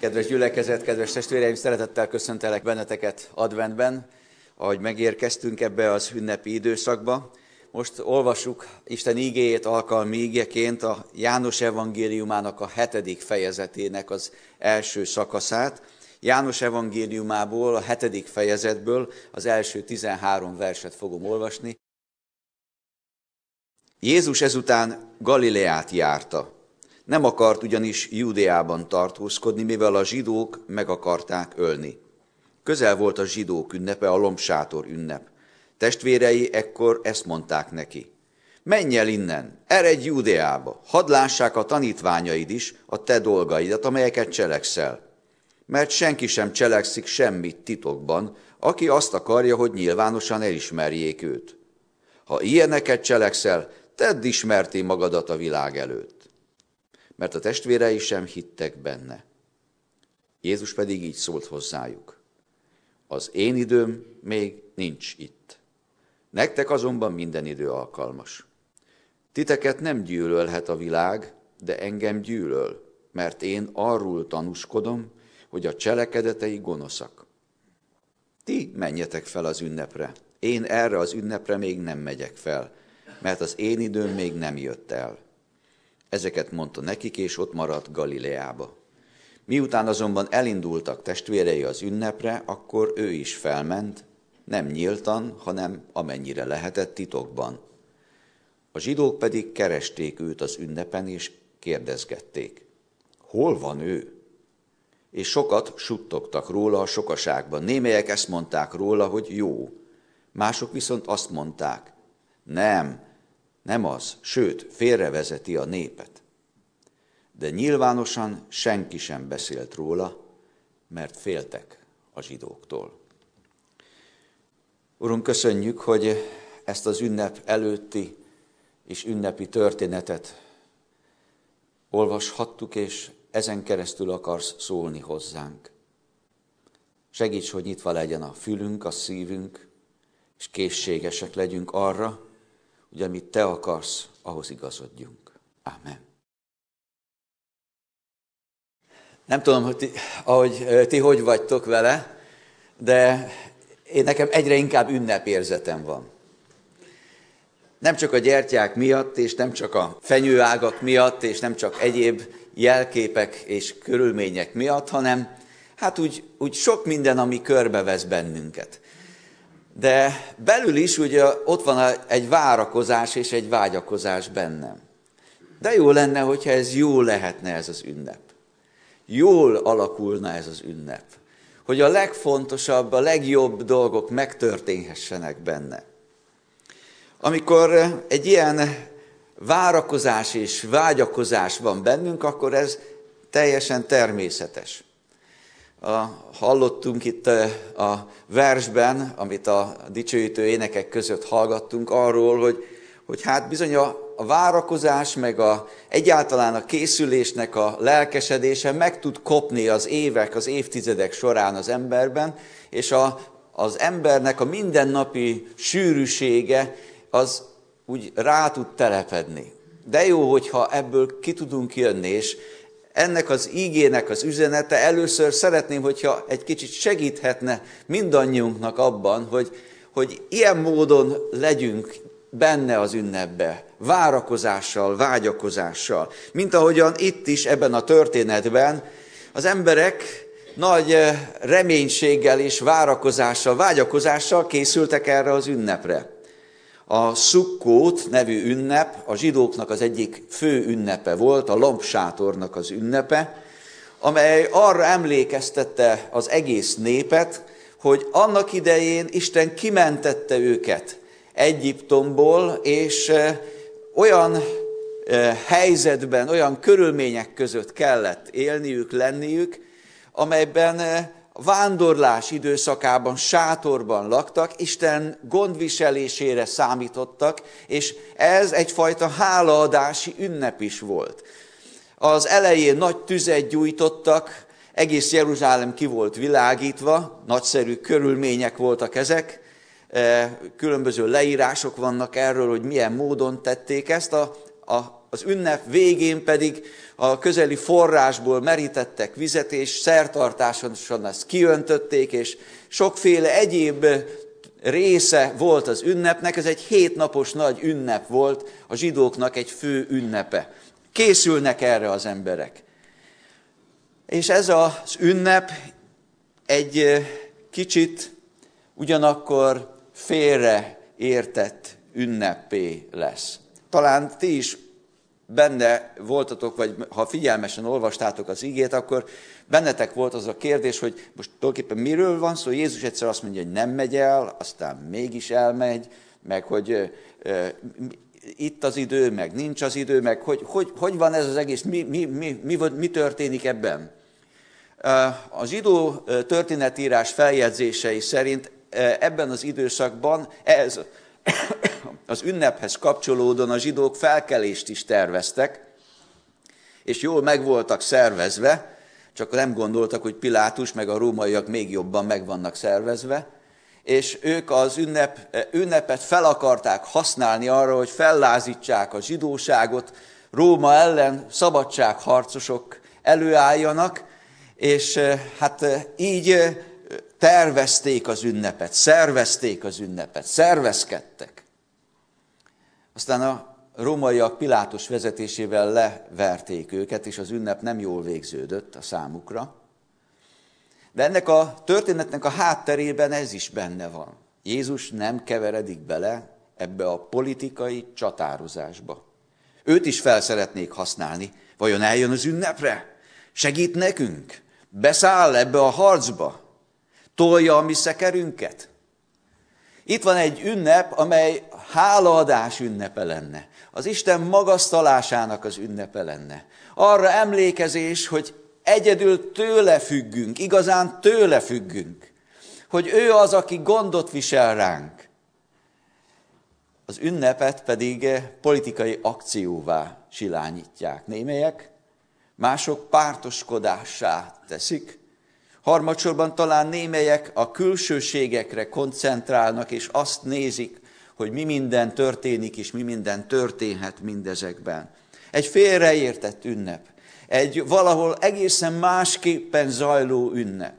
Kedves gyülekezet, kedves testvéreim, szeretettel köszöntelek benneteket adventben, ahogy megérkeztünk ebbe az ünnepi időszakba. Most olvassuk Isten ígéjét alkalmi ígéként a János evangéliumának a hetedik fejezetének az első szakaszát. János evangéliumából, a hetedik fejezetből az első 13 verset fogom olvasni. Jézus ezután Galileát járta. Nem akart ugyanis Júdeában tartózkodni, mivel a zsidók meg akarták ölni. Közel volt a zsidók ünnepe, a lombsátor ünnep. Testvérei ekkor ezt mondták neki. Menj el innen, eredj Júdeába, hadd lássák a tanítványaid is a te dolgaidat, amelyeket cselekszel. Mert senki sem cselekszik semmit titokban, aki azt akarja, hogy nyilvánosan elismerjék őt. Ha ilyeneket cselekszel, tedd ismerté magadat a világ előtt. Mert a testvérei sem hittek benne. Jézus pedig így szólt hozzájuk. Az én időm még nincs itt. Nektek azonban minden idő alkalmas. Titeket nem gyűlölhet a világ, de engem gyűlöl, mert én arról tanúskodom, hogy a cselekedetei gonoszak. Ti menjetek fel az ünnepre. Én erre az ünnepre még nem megyek fel, mert az én időm még nem jött el. Ezeket mondta nekik, és ott maradt Galileába. Miután azonban elindultak testvérei az ünnepre, akkor ő is felment, nem nyíltan, hanem amennyire lehetett titokban. A zsidók pedig keresték őt az ünnepen, és kérdezgették, hol van ő? És sokat suttogtak róla a sokaságban. Némelyek ezt mondták róla, hogy jó. Mások viszont azt mondták, nem, nem az, sőt, félrevezeti a népet. De nyilvánosan senki sem beszélt róla, mert féltek a zsidóktól. Urunk, köszönjük, hogy ezt az ünnep előtti és ünnepi történetet olvashattuk, és ezen keresztül akarsz szólni hozzánk. Segíts, hogy nyitva legyen a fülünk, a szívünk, és készségesek legyünk arra, hogy amit Te akarsz, ahhoz igazodjunk. Amen. Nem tudom, hogy ti, ahogy ti hogy vagytok vele, de én nekem egyre inkább ünnepérzetem van. Nem csak a gyertyák miatt, és nem csak a fenyőágak miatt, és nem csak egyéb jelképek és körülmények miatt, hanem hát úgy, úgy sok minden, ami körbevesz bennünket. De belül is ugye ott van egy várakozás és egy vágyakozás bennem. De jó lenne, hogyha ez jó lehetne ez az ünnep. Jól alakulna ez az ünnep hogy a legfontosabb, a legjobb dolgok megtörténhessenek benne. Amikor egy ilyen várakozás és vágyakozás van bennünk, akkor ez teljesen természetes. A, hallottunk itt a versben, amit a dicsőítő énekek között hallgattunk arról, hogy, hogy hát bizony a, a várakozás, meg a, egyáltalán a készülésnek a lelkesedése meg tud kopni az évek, az évtizedek során az emberben, és a, az embernek a mindennapi sűrűsége az úgy rá tud telepedni. De jó, hogyha ebből ki tudunk jönni, és ennek az ígének az üzenete először szeretném, hogyha egy kicsit segíthetne mindannyiunknak abban, hogy, hogy ilyen módon legyünk benne az ünnepbe, várakozással, vágyakozással. Mint ahogyan itt is ebben a történetben az emberek nagy eh, reménységgel és várakozással, vágyakozással készültek erre az ünnepre. A Szukkót nevű ünnep a zsidóknak az egyik fő ünnepe volt, a lombsátornak az ünnepe, amely arra emlékeztette az egész népet, hogy annak idején Isten kimentette őket Egyiptomból, és olyan helyzetben, olyan körülmények között kellett élniük, lenniük, amelyben vándorlás időszakában sátorban laktak, Isten gondviselésére számítottak, és ez egyfajta hálaadási ünnep is volt. Az elején nagy tüzet gyújtottak, egész Jeruzsálem ki volt világítva, nagyszerű körülmények voltak ezek, E, különböző leírások vannak erről, hogy milyen módon tették ezt, a, a, az ünnep végén pedig a közeli forrásból merítettek vizet, és szertartásosan ezt kiöntötték, és sokféle egyéb része volt az ünnepnek, ez egy hétnapos nagy ünnep volt, a zsidóknak egy fő ünnepe. Készülnek erre az emberek. És ez az ünnep egy kicsit ugyanakkor félre értett ünnepé lesz. Talán ti is benne voltatok, vagy ha figyelmesen olvastátok az igét, akkor bennetek volt az a kérdés, hogy most tulajdonképpen miről van szó. Jézus egyszer azt mondja, hogy nem megy el, aztán mégis elmegy, meg hogy e, itt az idő, meg nincs az idő, meg hogy, hogy, hogy van ez az egész, mi, mi, mi, mi, mi történik ebben. A zsidó történetírás feljegyzései szerint ebben az időszakban ez az ünnephez kapcsolódóan a zsidók felkelést is terveztek, és jól meg voltak szervezve, csak nem gondoltak, hogy Pilátus meg a rómaiak még jobban meg vannak szervezve, és ők az ünnep, ünnepet fel akarták használni arra, hogy fellázítsák a zsidóságot, Róma ellen szabadságharcosok előálljanak, és hát így tervezték az ünnepet, szervezték az ünnepet, szervezkedtek. Aztán a rómaiak Pilátus vezetésével leverték őket, és az ünnep nem jól végződött a számukra. De ennek a történetnek a hátterében ez is benne van. Jézus nem keveredik bele ebbe a politikai csatározásba. Őt is fel szeretnék használni. Vajon eljön az ünnepre? Segít nekünk? Beszáll ebbe a harcba? Tolja a mi szekerünket? Itt van egy ünnep, amely hálaadás ünnepe lenne. Az Isten magasztalásának az ünnepe lenne. Arra emlékezés, hogy egyedül tőle függünk, igazán tőle függünk. Hogy ő az, aki gondot visel ránk. Az ünnepet pedig politikai akcióvá silányítják. Némelyek mások pártoskodássá teszik, harmadsorban talán némelyek a külsőségekre koncentrálnak, és azt nézik, hogy mi minden történik, és mi minden történhet mindezekben. Egy félreértett ünnep, egy valahol egészen másképpen zajló ünnep.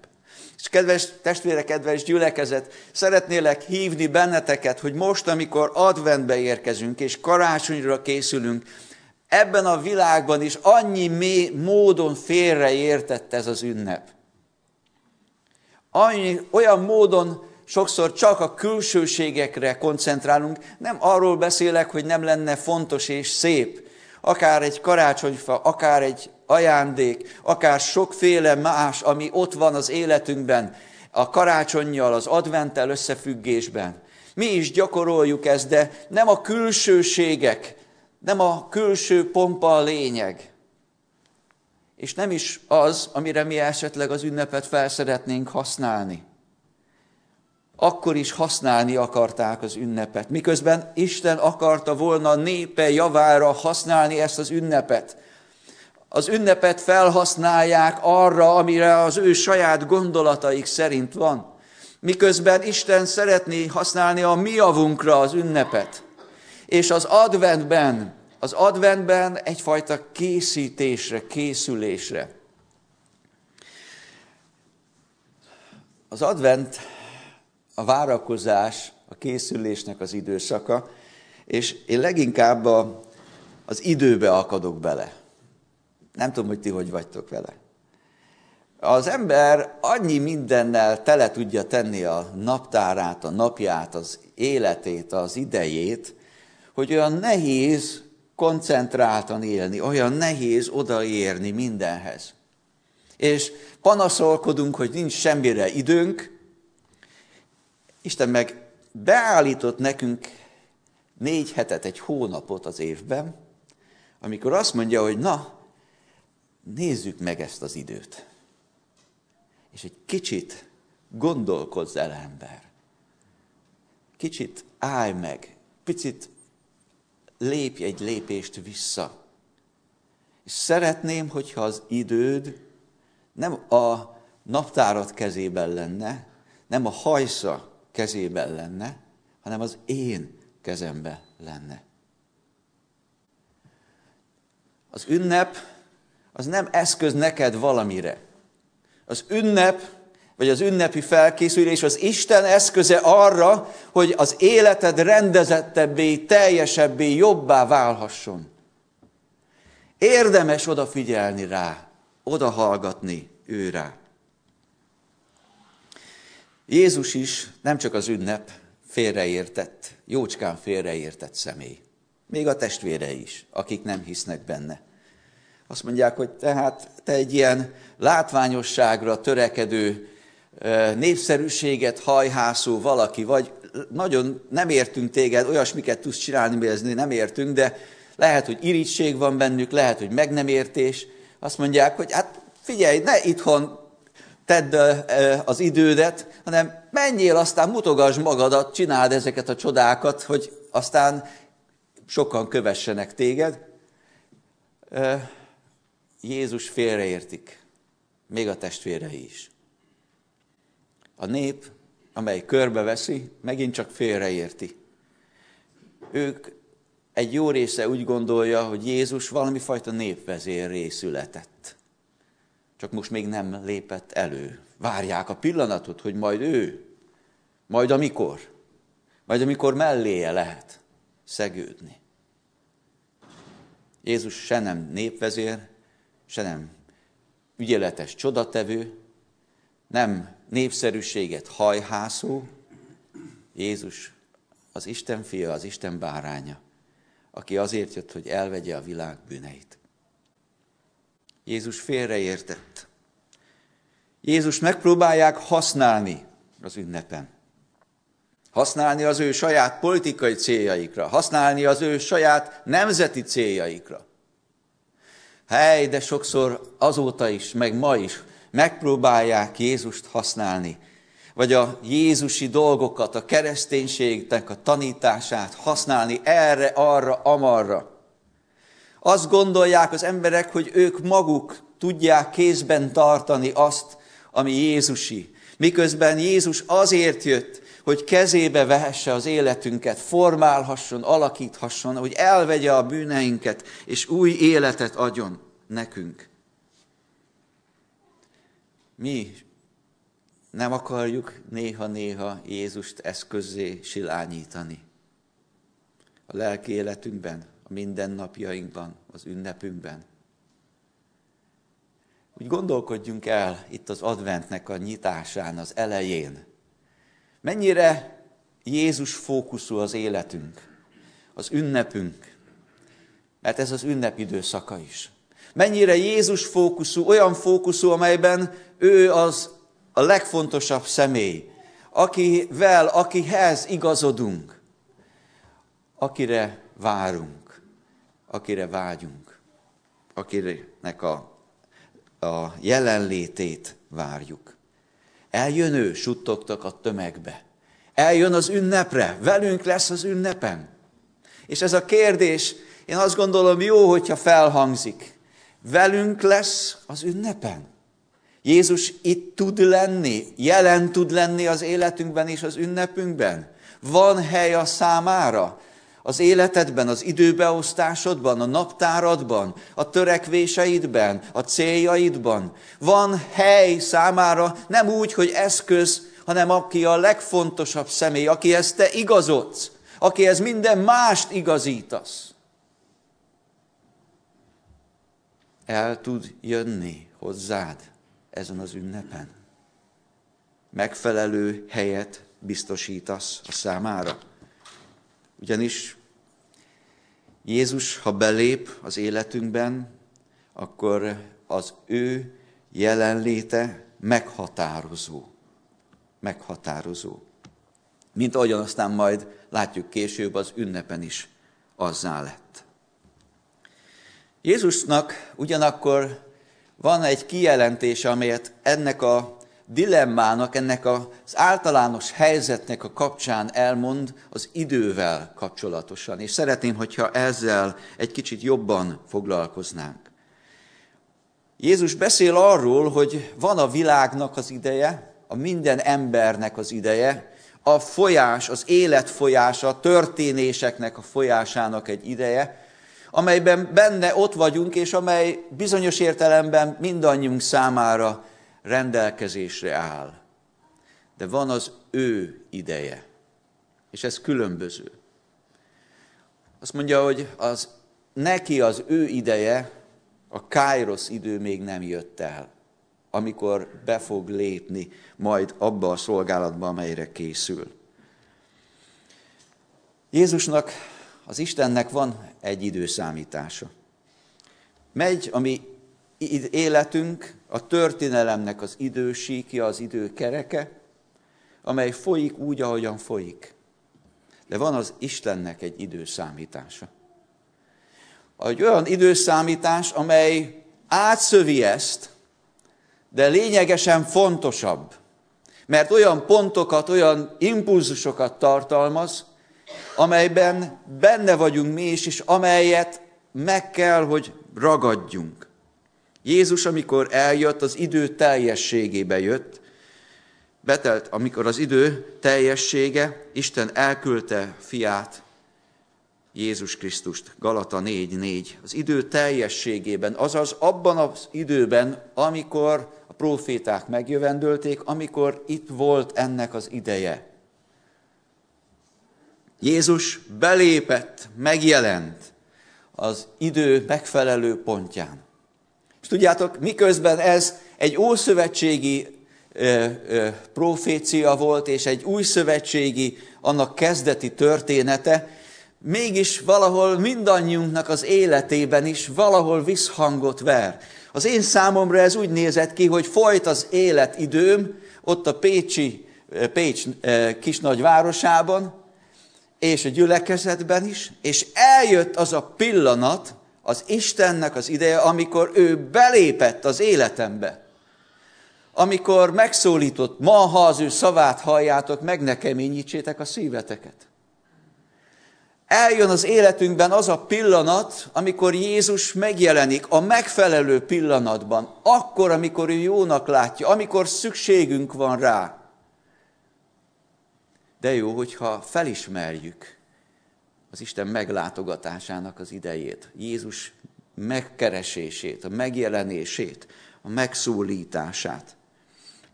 És kedves testvérek, kedves gyülekezet, szeretnélek hívni benneteket, hogy most, amikor adventbe érkezünk, és karácsonyra készülünk, ebben a világban is annyi mély, módon félreértett ez az ünnep. Annyi, olyan módon sokszor csak a külsőségekre koncentrálunk, nem arról beszélek, hogy nem lenne fontos és szép, akár egy karácsonyfa, akár egy ajándék, akár sokféle más, ami ott van az életünkben, a karácsonyjal, az adventtel összefüggésben. Mi is gyakoroljuk ezt, de nem a külsőségek, nem a külső pompa a lényeg. És nem is az, amire mi esetleg az ünnepet fel szeretnénk használni. Akkor is használni akarták az ünnepet, miközben Isten akarta volna népe javára használni ezt az ünnepet. Az ünnepet felhasználják arra, amire az ő saját gondolataik szerint van. Miközben Isten szeretné használni a mi javunkra az ünnepet és az adventben, az adventben egyfajta készítésre, készülésre. Az advent a várakozás, a készülésnek az időszaka, és én leginkább a, az időbe akadok bele. Nem tudom, hogy ti hogy vagytok vele. Az ember annyi mindennel tele tudja tenni a naptárát, a napját, az életét, az idejét, hogy olyan nehéz koncentráltan élni, olyan nehéz odaérni mindenhez. És panaszolkodunk, hogy nincs semmire időnk, Isten meg beállított nekünk négy hetet, egy hónapot az évben, amikor azt mondja, hogy na, nézzük meg ezt az időt. És egy kicsit gondolkozz el, ember. Kicsit állj meg, picit lépj egy lépést vissza. És szeretném, hogyha az időd nem a naptárat kezében lenne, nem a hajsza kezében lenne, hanem az én kezembe lenne. Az ünnep az nem eszköz neked valamire. Az ünnep, vagy az ünnepi felkészülés az Isten eszköze arra, hogy az életed rendezettebbé, teljesebbé, jobbá válhasson. Érdemes odafigyelni rá, odahallgatni ő rá. Jézus is nem csak az ünnep félreértett, jócskán félreértett személy. Még a testvére is, akik nem hisznek benne. Azt mondják, hogy tehát te egy ilyen látványosságra törekedő, népszerűséget hajhászó valaki vagy, nagyon nem értünk téged, olyasmiket tudsz csinálni, mi nem értünk, de lehet, hogy irítség van bennük, lehet, hogy meg nem értés. Azt mondják, hogy hát figyelj, ne itthon tedd az idődet, hanem menjél, aztán mutogass magadat, csináld ezeket a csodákat, hogy aztán sokan kövessenek téged. Jézus félreértik, még a testvérei is. A nép, amely körbeveszi, megint csak félreérti. Ők egy jó része úgy gondolja, hogy Jézus valami fajta népvezérré született. Csak most még nem lépett elő. Várják a pillanatot, hogy majd ő, majd amikor, majd amikor melléje lehet szegődni. Jézus se nem népvezér, se nem ügyeletes csodatevő, nem népszerűséget hajhászó, Jézus az Isten fia, az Isten báránya, aki azért jött, hogy elvegye a világ bűneit. Jézus félreértett. Jézus megpróbálják használni az ünnepen. Használni az ő saját politikai céljaikra, használni az ő saját nemzeti céljaikra. Hely, de sokszor azóta is, meg ma is megpróbálják Jézust használni, vagy a Jézusi dolgokat, a kereszténységnek a tanítását használni erre, arra, amarra. Azt gondolják az emberek, hogy ők maguk tudják kézben tartani azt, ami Jézusi. Miközben Jézus azért jött, hogy kezébe vehesse az életünket, formálhasson, alakíthasson, hogy elvegye a bűneinket, és új életet adjon nekünk. Mi nem akarjuk néha-néha Jézust eszközzé silányítani. A lelki életünkben, a mindennapjainkban, az ünnepünkben. Úgy gondolkodjunk el itt az adventnek a nyitásán, az elején. Mennyire Jézus fókuszú az életünk, az ünnepünk, mert ez az ünnepidőszaka is. Mennyire Jézus fókuszú, olyan fókuszú, amelyben ő az a legfontosabb személy, akivel, akihez igazodunk, akire várunk, akire vágyunk, akinek a, a jelenlétét várjuk. Eljön ő, suttogtak a tömegbe. Eljön az ünnepre, velünk lesz az ünnepen. És ez a kérdés, én azt gondolom jó, hogyha felhangzik. Velünk lesz az ünnepen. Jézus itt tud lenni, jelen tud lenni az életünkben és az ünnepünkben. Van hely a számára az életedben, az időbeosztásodban, a naptáradban, a törekvéseidben, a céljaidban. Van hely számára, nem úgy, hogy eszköz, hanem aki a legfontosabb személy, akihez te igazodsz, akihez minden mást igazítasz. El tud jönni hozzád ezen az ünnepen. Megfelelő helyet biztosítasz a számára. Ugyanis Jézus, ha belép az életünkben, akkor az ő jelenléte meghatározó. Meghatározó. Mint ahogyan aztán majd látjuk később az ünnepen is azzá lett. Jézusnak ugyanakkor van egy kijelentése, amelyet ennek a dilemmának, ennek az általános helyzetnek a kapcsán elmond az idővel kapcsolatosan. És szeretném, hogyha ezzel egy kicsit jobban foglalkoznánk. Jézus beszél arról, hogy van a világnak az ideje, a minden embernek az ideje, a folyás, az élet folyása, a történéseknek a folyásának egy ideje, amelyben benne ott vagyunk, és amely bizonyos értelemben mindannyiunk számára rendelkezésre áll. De van az ő ideje, és ez különböző. Azt mondja, hogy az, neki az ő ideje, a Kairos idő még nem jött el, amikor be fog lépni majd abba a szolgálatba, amelyre készül. Jézusnak, az Istennek van egy időszámítása. Megy a mi életünk, a történelemnek az idősíkja, az időkereke, amely folyik úgy, ahogyan folyik. De van az Istennek egy időszámítása. Egy olyan időszámítás, amely átszövi ezt, de lényegesen fontosabb, mert olyan pontokat, olyan impulzusokat tartalmaz, amelyben benne vagyunk mi is, és amelyet meg kell, hogy ragadjunk. Jézus, amikor eljött, az idő teljességébe jött, betelt, amikor az idő teljessége, Isten elküldte fiát, Jézus Krisztust, Galata 4.4, az idő teljességében, azaz abban az időben, amikor a proféták megjövendölték, amikor itt volt ennek az ideje. Jézus belépett, megjelent az idő megfelelő pontján. Tudjátok, miközben ez egy ószövetségi profécia volt, és egy új szövetségi, annak kezdeti története, mégis valahol mindannyiunknak az életében is valahol visszhangot ver. Az én számomra ez úgy nézett ki, hogy folyt az életidőm ott a Pécsi, Pécs kis nagyvárosában, és a gyülekezetben is, és eljött az a pillanat, az Istennek az ideje, amikor ő belépett az életembe. Amikor megszólított, ma, ha az ő szavát halljátok, meg ne keményítsétek a szíveteket. Eljön az életünkben az a pillanat, amikor Jézus megjelenik a megfelelő pillanatban, akkor, amikor ő jónak látja, amikor szükségünk van rá. De jó, hogyha felismerjük az Isten meglátogatásának az idejét, Jézus megkeresését, a megjelenését, a megszólítását.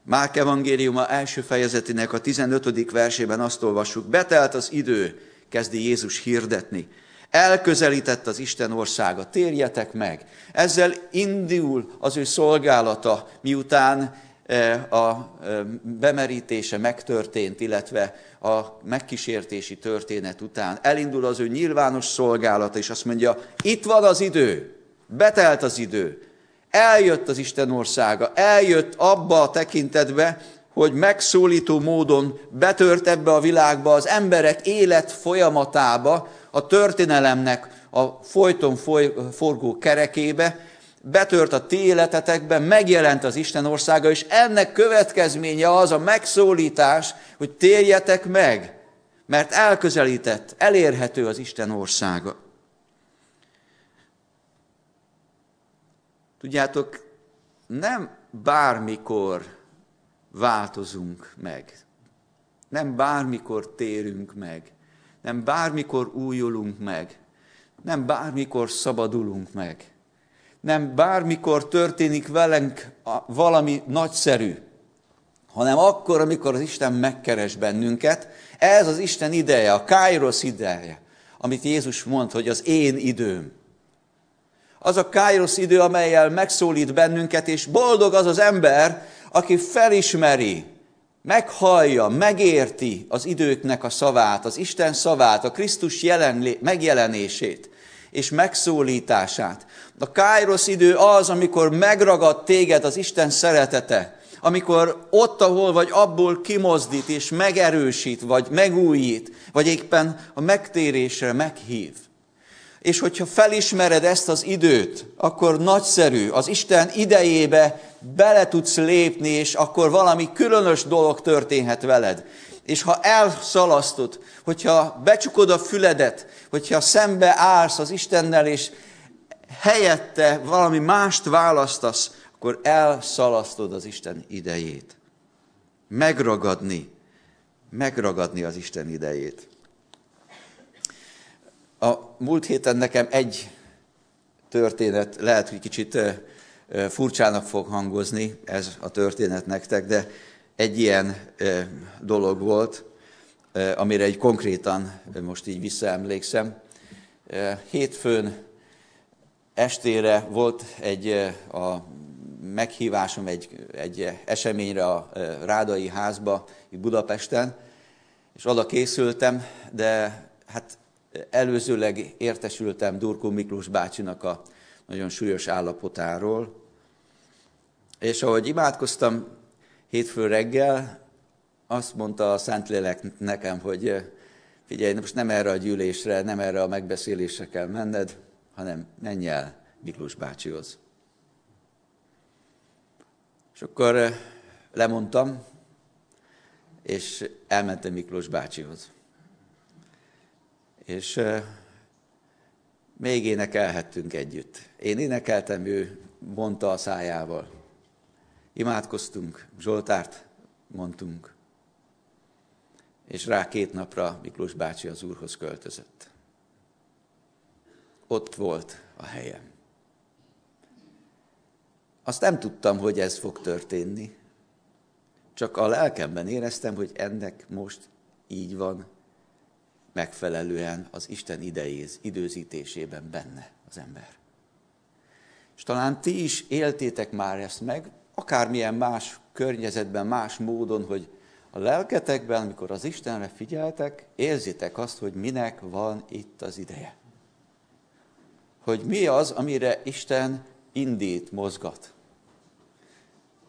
Márk evangéliuma első fejezetének a 15. versében azt olvassuk, betelt az idő, kezdi Jézus hirdetni, elközelített az Isten országa, térjetek meg. Ezzel indul az ő szolgálata, miután a eh, bemerítése megtörtént, illetve a megkísértési történet után. Elindul az ő nyilvános szolgálata, és azt mondja, itt van az idő, betelt az idő, eljött az Isten országa, eljött abba a tekintetbe, hogy megszólító módon betört ebbe a világba, az emberek élet folyamatába, a történelemnek a folyton foly, forgó kerekébe, betört a ti életetekben, megjelent az Isten országa, és ennek következménye az a megszólítás, hogy térjetek meg, mert elközelített, elérhető az Isten országa. Tudjátok, nem bármikor változunk meg. Nem bármikor térünk meg. Nem bármikor újulunk meg. Nem bármikor szabadulunk meg nem bármikor történik velünk valami nagyszerű, hanem akkor, amikor az Isten megkeres bennünket. Ez az Isten ideje, a Kairos ideje, amit Jézus mond, hogy az én időm. Az a Kairos idő, amelyel megszólít bennünket, és boldog az az ember, aki felismeri, meghallja, megérti az időknek a szavát, az Isten szavát, a Krisztus jelenlé- megjelenését és megszólítását. A Kairos idő az, amikor megragad téged az Isten szeretete, amikor ott, ahol vagy, abból kimozdít és megerősít, vagy megújít, vagy éppen a megtérésre meghív. És hogyha felismered ezt az időt, akkor nagyszerű, az Isten idejébe bele tudsz lépni, és akkor valami különös dolog történhet veled. És ha elszalasztod, hogyha becsukod a füledet, hogyha szembe állsz az Istennel, és helyette valami mást választasz, akkor elszalasztod az Isten idejét. Megragadni, megragadni az Isten idejét. A múlt héten nekem egy történet lehet, hogy kicsit furcsának fog hangozni ez a történet nektek, de egy ilyen dolog volt, amire egy konkrétan most így visszaemlékszem. Hétfőn estére volt egy a meghívásom egy, egy eseményre a Rádai házba itt Budapesten, és oda készültem, de hát előzőleg értesültem Durkó Miklós bácsinak a nagyon súlyos állapotáról, és ahogy imádkoztam hétfő reggel, azt mondta a Szentlélek nekem, hogy figyelj, most nem erre a gyűlésre, nem erre a megbeszélésre kell menned, hanem menj el Miklós bácsihoz. És akkor lemondtam, és elmentem Miklós bácsihoz. És még énekelhettünk együtt. Én énekeltem, ő mondta a szájával. Imádkoztunk, Zsoltárt mondtunk, és rá két napra Miklós bácsi az úrhoz költözött. Ott volt a helyem. Azt nem tudtam, hogy ez fog történni, csak a lelkemben éreztem, hogy ennek most így van megfelelően az Isten idejéz, időzítésében benne az ember. És talán ti is éltétek már ezt meg, akármilyen más környezetben, más módon, hogy a lelketekben, amikor az Istenre figyeltek, érzitek azt, hogy minek van itt az ideje. Hogy mi az, amire Isten indít, mozgat.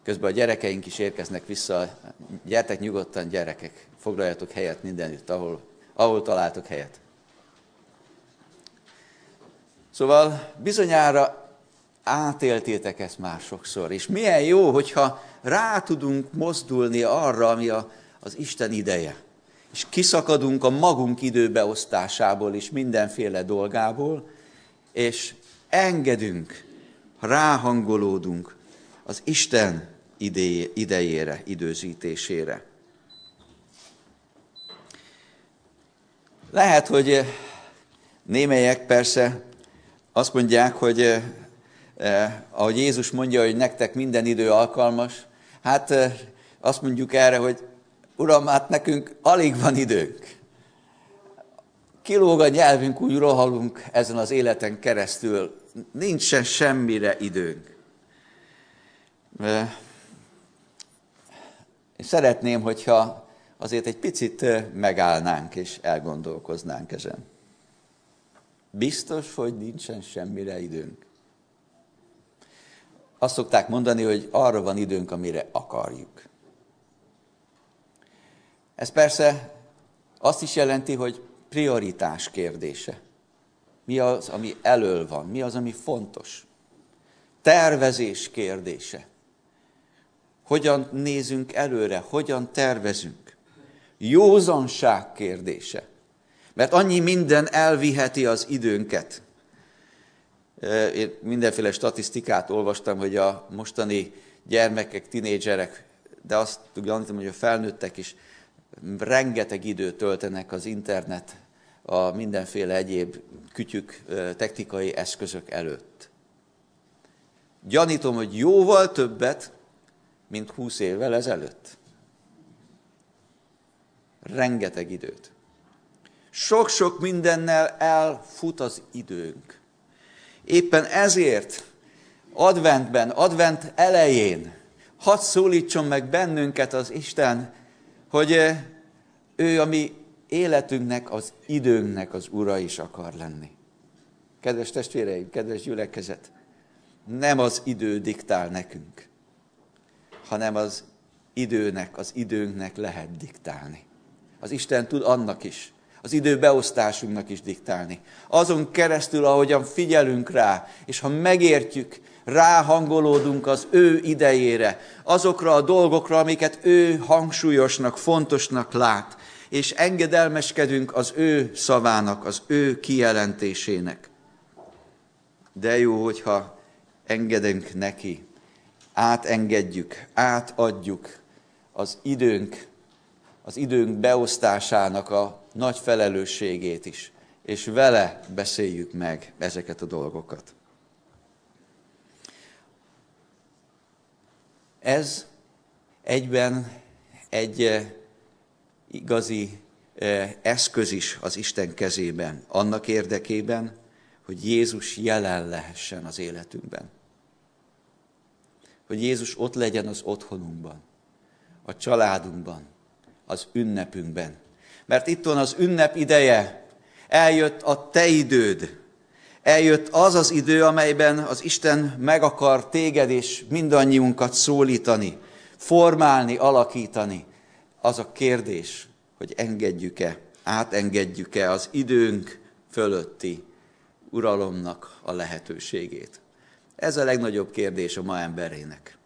Közben a gyerekeink is érkeznek vissza. Gyertek nyugodtan, gyerekek, foglaljatok helyet mindenütt, ahol, ahol találtok helyet. Szóval bizonyára átéltétek ezt már sokszor, és milyen jó, hogyha rá tudunk mozdulni arra, ami a, az Isten ideje. És kiszakadunk a magunk időbeosztásából és mindenféle dolgából, és engedünk, ráhangolódunk az Isten idejére, időzítésére. Lehet, hogy némelyek persze azt mondják, hogy eh, ahogy Jézus mondja, hogy nektek minden idő alkalmas, hát eh, azt mondjuk erre, hogy Uram, hát nekünk alig van időnk. Kilóg a nyelvünk, úgy rohalunk ezen az életen keresztül, nincsen semmire időnk. És szeretném, hogyha azért egy picit megállnánk és elgondolkoznánk ezen. Biztos, hogy nincsen semmire időnk. Azt szokták mondani, hogy arra van időnk, amire akarjuk. Ez persze azt is jelenti, hogy prioritás kérdése. Mi az, ami elől van? Mi az, ami fontos? Tervezés kérdése. Hogyan nézünk előre? Hogyan tervezünk? Józanság kérdése. Mert annyi minden elviheti az időnket. Én mindenféle statisztikát olvastam, hogy a mostani gyermekek, tinédzserek, de azt gyanítom, hogy a felnőttek is rengeteg időt töltenek az internet, a mindenféle egyéb kütyük, technikai eszközök előtt. Gyanítom, hogy jóval többet, mint húsz évvel ezelőtt. Rengeteg időt. Sok-sok mindennel elfut az időnk. Éppen ezért adventben, advent elején hadd szólítson meg bennünket az Isten, hogy eh, ő a mi életünknek, az időnknek az ura is akar lenni. Kedves testvéreim, kedves gyülekezet, nem az idő diktál nekünk, hanem az időnek, az időnknek lehet diktálni. Az Isten tud annak is, az idő beosztásunknak is diktálni. Azon keresztül, ahogyan figyelünk rá, és ha megértjük, ráhangolódunk az ő idejére, azokra a dolgokra, amiket ő hangsúlyosnak, fontosnak lát, és engedelmeskedünk az ő szavának, az ő kijelentésének. De jó, hogyha engedünk neki, átengedjük, átadjuk az időnk, az időnk beosztásának a nagy felelősségét is, és vele beszéljük meg ezeket a dolgokat. Ez egyben egy eh, igazi eh, eszköz is az Isten kezében, annak érdekében, hogy Jézus jelen lehessen az életünkben. Hogy Jézus ott legyen az otthonunkban, a családunkban, az ünnepünkben, mert itt van az ünnep ideje, eljött a te időd, eljött az az idő, amelyben az Isten meg akar téged és mindannyiunkat szólítani, formálni, alakítani. Az a kérdés, hogy engedjük-e, átengedjük-e az időnk fölötti uralomnak a lehetőségét. Ez a legnagyobb kérdés a ma emberének.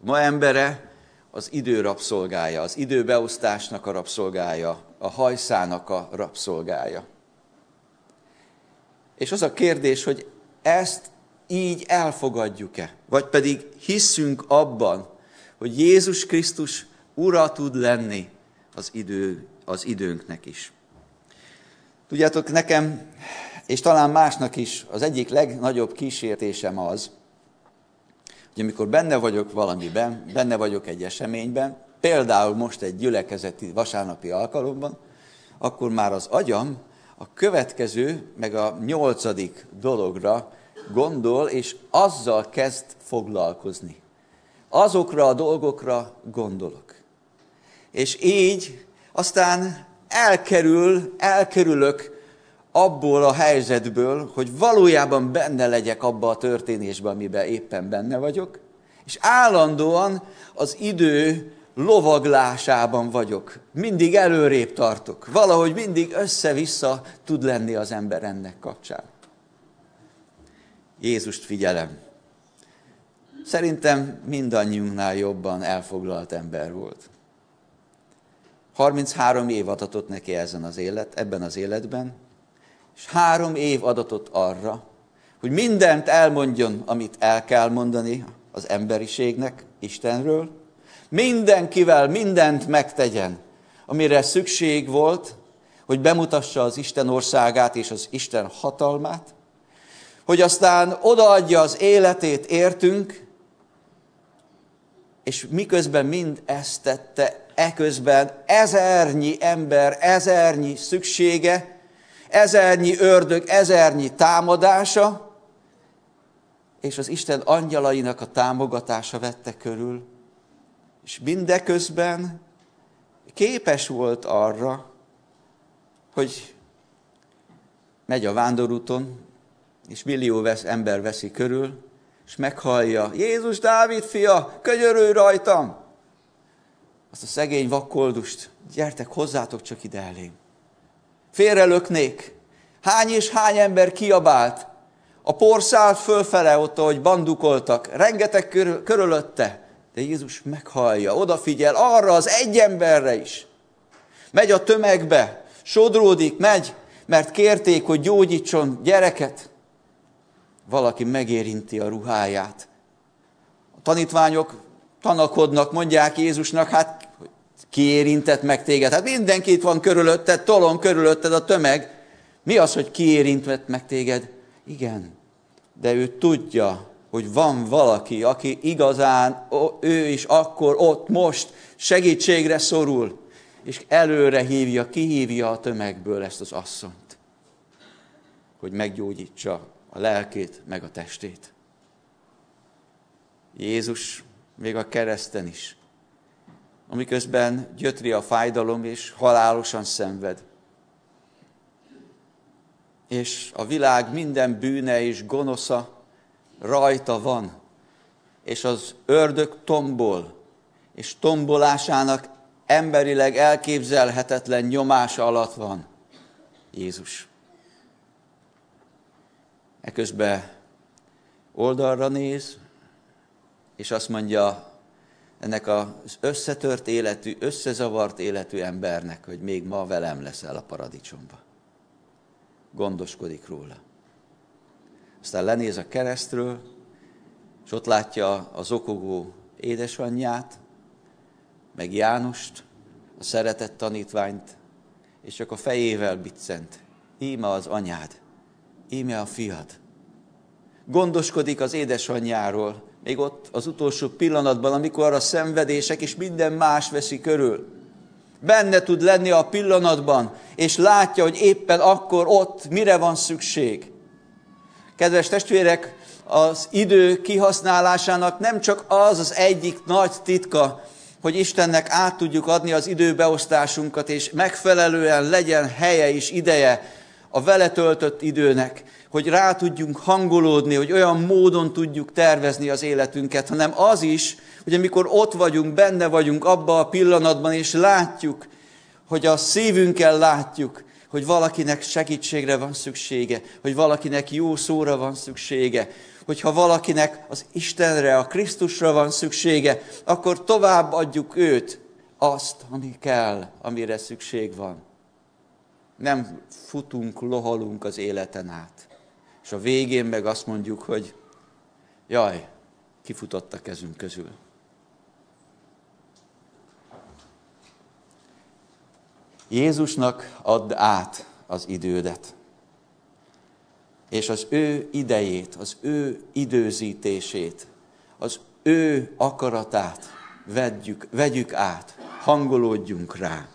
Ma embere az idő rabszolgája, az időbeosztásnak a rabszolgája, a hajszának a rabszolgája. És az a kérdés, hogy ezt így elfogadjuk-e, vagy pedig hiszünk abban, hogy Jézus Krisztus ura tud lenni az, idő, az időnknek is. Tudjátok, nekem, és talán másnak is az egyik legnagyobb kísértésem az, hogy amikor benne vagyok valamiben, benne vagyok egy eseményben, például most egy gyülekezeti vasárnapi alkalomban, akkor már az agyam a következő, meg a nyolcadik dologra gondol, és azzal kezd foglalkozni. Azokra a dolgokra gondolok. És így aztán elkerül, elkerülök abból a helyzetből, hogy valójában benne legyek abba a történésben, amiben éppen benne vagyok, és állandóan az idő lovaglásában vagyok. Mindig előrébb tartok. Valahogy mindig össze-vissza tud lenni az ember ennek kapcsán. Jézust figyelem. Szerintem mindannyiunknál jobban elfoglalt ember volt. 33 év adatott neki ezen az élet, ebben az életben, és három év adatot arra, hogy mindent elmondjon, amit el kell mondani az emberiségnek, Istenről, mindenkivel mindent megtegyen, amire szükség volt, hogy bemutassa az Isten országát és az Isten hatalmát, hogy aztán odaadja az életét értünk, és miközben mind ezt tette, eközben ezernyi ember, ezernyi szüksége, ezernyi ördög, ezernyi támadása, és az Isten angyalainak a támogatása vette körül, és mindeközben képes volt arra, hogy megy a vándorúton, és millió vesz, ember veszi körül, és meghallja, Jézus Dávid fia, könyörülj rajtam! Azt a szegény vakkoldust, gyertek, hozzátok csak ide elém. Félrelöknék. Hány és hány ember kiabált. A por szállt fölfele ott, ahogy bandukoltak. Rengeteg körül, körülötte de Jézus meghallja, odafigyel arra az egy emberre is. Megy a tömegbe, sodródik, megy, mert kérték, hogy gyógyítson gyereket. Valaki megérinti a ruháját. A tanítványok tanakodnak, mondják Jézusnak, hát ki érintett meg téged? Hát mindenki itt van körülötted, tolon körülötted a tömeg. Mi az, hogy ki érintett meg téged? Igen, de ő tudja, hogy van valaki, aki igazán ő is akkor ott most segítségre szorul, és előre hívja, kihívja a tömegből ezt az asszonyt, hogy meggyógyítsa a lelkét, meg a testét. Jézus még a kereszten is, amiközben gyötri a fájdalom, és halálosan szenved. És a világ minden bűne és gonosza rajta van, és az ördög tombol, és tombolásának emberileg elképzelhetetlen nyomása alatt van Jézus. Eközben oldalra néz, és azt mondja ennek az összetört életű, összezavart életű embernek, hogy még ma velem leszel a paradicsomba. Gondoskodik róla. Aztán lenéz a keresztről, és ott látja az okogó édesanyját, meg Jánust, a szeretett tanítványt, és csak a fejével biccent. Íme az anyád, íme a fiad. Gondoskodik az édesanyjáról, még ott az utolsó pillanatban, amikor a szenvedések és minden más veszi körül. Benne tud lenni a pillanatban, és látja, hogy éppen akkor ott mire van szükség. Kedves testvérek, az idő kihasználásának nem csak az az egyik nagy titka, hogy Istennek át tudjuk adni az időbeosztásunkat, és megfelelően legyen helye és ideje a vele töltött időnek, hogy rá tudjunk hangolódni, hogy olyan módon tudjuk tervezni az életünket, hanem az is, hogy amikor ott vagyunk, benne vagyunk abban a pillanatban, és látjuk, hogy a szívünkkel látjuk, hogy valakinek segítségre van szüksége, hogy valakinek jó szóra van szüksége, hogyha valakinek az Istenre, a Krisztusra van szüksége, akkor tovább adjuk őt azt, ami kell, amire szükség van. Nem futunk, lohalunk az életen át. És a végén meg azt mondjuk, hogy jaj, kifutott a kezünk közül. Jézusnak add át az idődet és az ő idejét, az ő időzítését, az ő akaratát vegyük, vegyük át, hangolódjunk rá.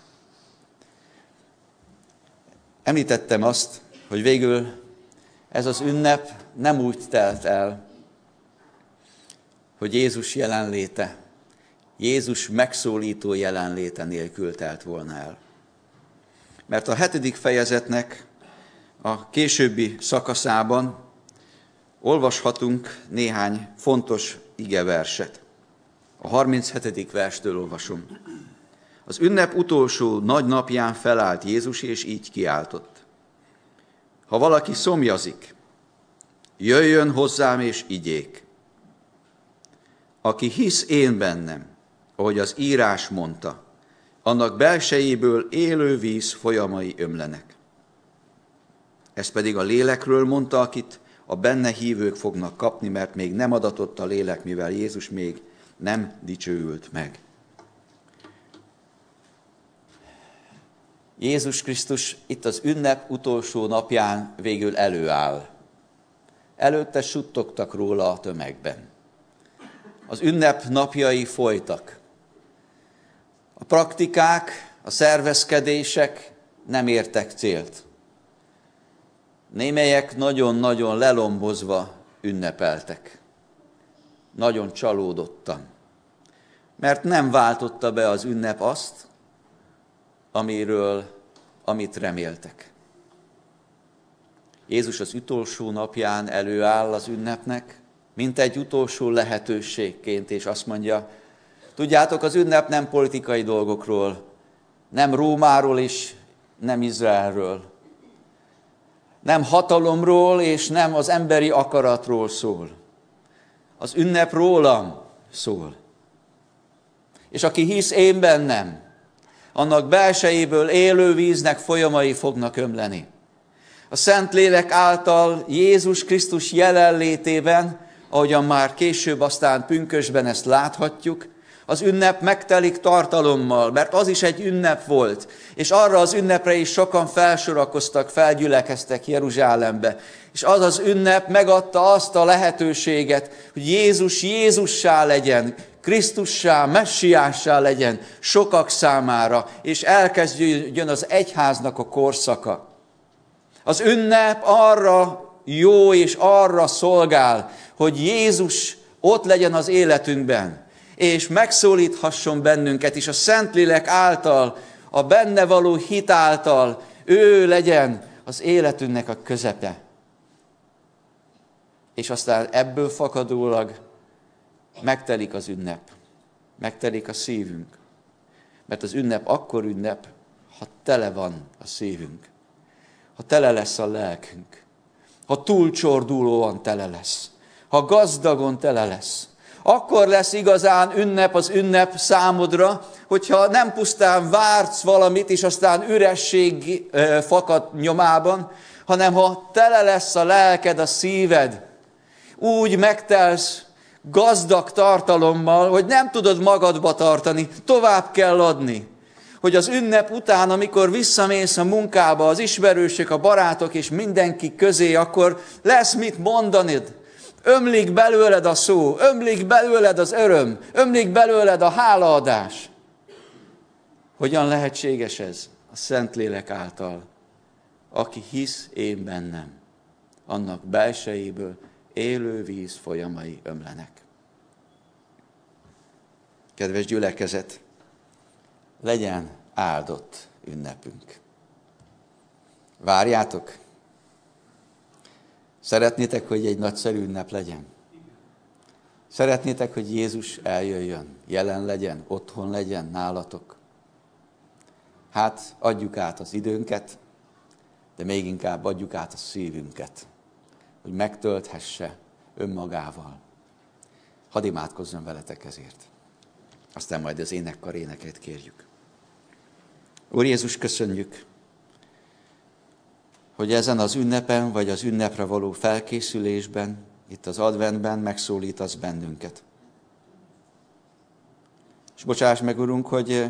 Említettem azt, hogy végül ez az ünnep nem úgy telt el, hogy Jézus jelenléte, Jézus megszólító jelenléte nélkül telt volna el. Mert a hetedik fejezetnek a későbbi szakaszában olvashatunk néhány fontos igeverset. A 37. verstől olvasom. Az ünnep utolsó nagy napján felállt Jézus, és így kiáltott. Ha valaki szomjazik, jöjjön hozzám és igyék. Aki hisz én bennem, ahogy az írás mondta, annak belsejéből élő víz folyamai ömlenek. Ez pedig a lélekről mondta, akit a benne hívők fognak kapni, mert még nem adatott a lélek, mivel Jézus még nem dicsőült meg. Jézus Krisztus itt az ünnep utolsó napján végül előáll. Előtte suttogtak róla a tömegben. Az ünnep napjai folytak. A praktikák, a szervezkedések nem értek célt. Némelyek nagyon-nagyon lelombozva ünnepeltek. Nagyon csalódottan. Mert nem váltotta be az ünnep azt, amiről, amit reméltek. Jézus az utolsó napján előáll az ünnepnek, mint egy utolsó lehetőségként, és azt mondja, tudjátok, az ünnep nem politikai dolgokról, nem Rómáról és nem Izraelről, nem hatalomról és nem az emberi akaratról szól. Az ünnep rólam szól. És aki hisz én bennem, annak belsejéből élő víznek folyamai fognak ömleni. A Szentlélek által Jézus Krisztus jelenlétében, ahogyan már később aztán pünkösben ezt láthatjuk, az ünnep megtelik tartalommal, mert az is egy ünnep volt, és arra az ünnepre is sokan felsorakoztak, felgyülekeztek Jeruzsálembe. És az az ünnep megadta azt a lehetőséget, hogy Jézus Jézussá legyen, Krisztussá, Messiássá legyen sokak számára, és elkezdjön az egyháznak a korszaka. Az ünnep arra jó és arra szolgál, hogy Jézus ott legyen az életünkben, és megszólíthasson bennünket is a Szentlélek által, a benne való hit által, ő legyen az életünknek a közepe. És aztán ebből fakadólag megtelik az ünnep, megtelik a szívünk. Mert az ünnep akkor ünnep, ha tele van a szívünk, ha tele lesz a lelkünk, ha túlcsordulóan tele lesz, ha gazdagon tele lesz, akkor lesz igazán ünnep az ünnep számodra, hogyha nem pusztán vársz valamit, és aztán üresség fakad nyomában, hanem ha tele lesz a lelked, a szíved, úgy megtelsz gazdag tartalommal, hogy nem tudod magadba tartani, tovább kell adni. Hogy az ünnep után, amikor visszamész a munkába, az ismerősök, a barátok és mindenki közé, akkor lesz mit mondanod Ömlik belőled a szó, ömlik belőled az öröm, ömlik belőled a hálaadás. Hogyan lehetséges ez? A Szentlélek által. Aki hisz én bennem, annak belsejéből élő víz folyamai ömlenek. Kedves gyülekezet, legyen áldott ünnepünk. Várjátok? Szeretnétek, hogy egy nagyszerű ünnep legyen? Szeretnétek, hogy Jézus eljöjjön, jelen legyen, otthon legyen nálatok? Hát adjuk át az időnket, de még inkább adjuk át a szívünket, hogy megtölthesse önmagával. Hadd imádkozzon veletek ezért. Aztán majd az énekkar éneket kérjük. Úr Jézus, köszönjük, hogy ezen az ünnepen, vagy az ünnepre való felkészülésben, itt az adventben megszólítasz bennünket. És bocsáss meg, Urunk, hogy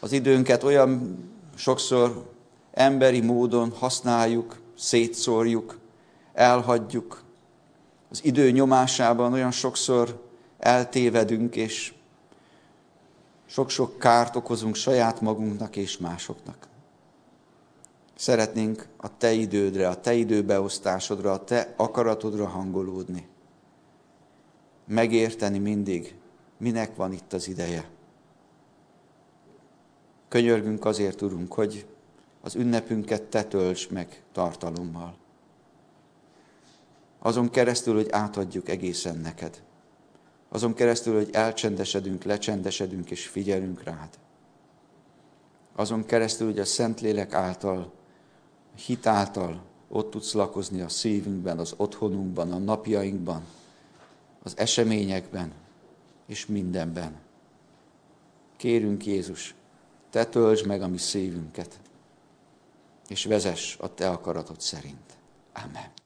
az időnket olyan sokszor emberi módon használjuk, szétszórjuk, elhagyjuk. Az idő nyomásában olyan sokszor eltévedünk, és sok-sok kárt okozunk saját magunknak és másoknak. Szeretnénk a Te idődre, a Te időbeosztásodra, a Te akaratodra hangolódni. Megérteni mindig, minek van itt az ideje. Könyörgünk azért, Urunk, hogy az ünnepünket Te tölts meg tartalommal. Azon keresztül, hogy átadjuk egészen neked. Azon keresztül, hogy elcsendesedünk, lecsendesedünk és figyelünk rád. Azon keresztül, hogy a Szentlélek által hit által ott tudsz lakozni a szívünkben, az otthonunkban, a napjainkban, az eseményekben és mindenben. Kérünk Jézus, Te töltsd meg a mi szívünket, és vezess a Te akaratod szerint. Amen.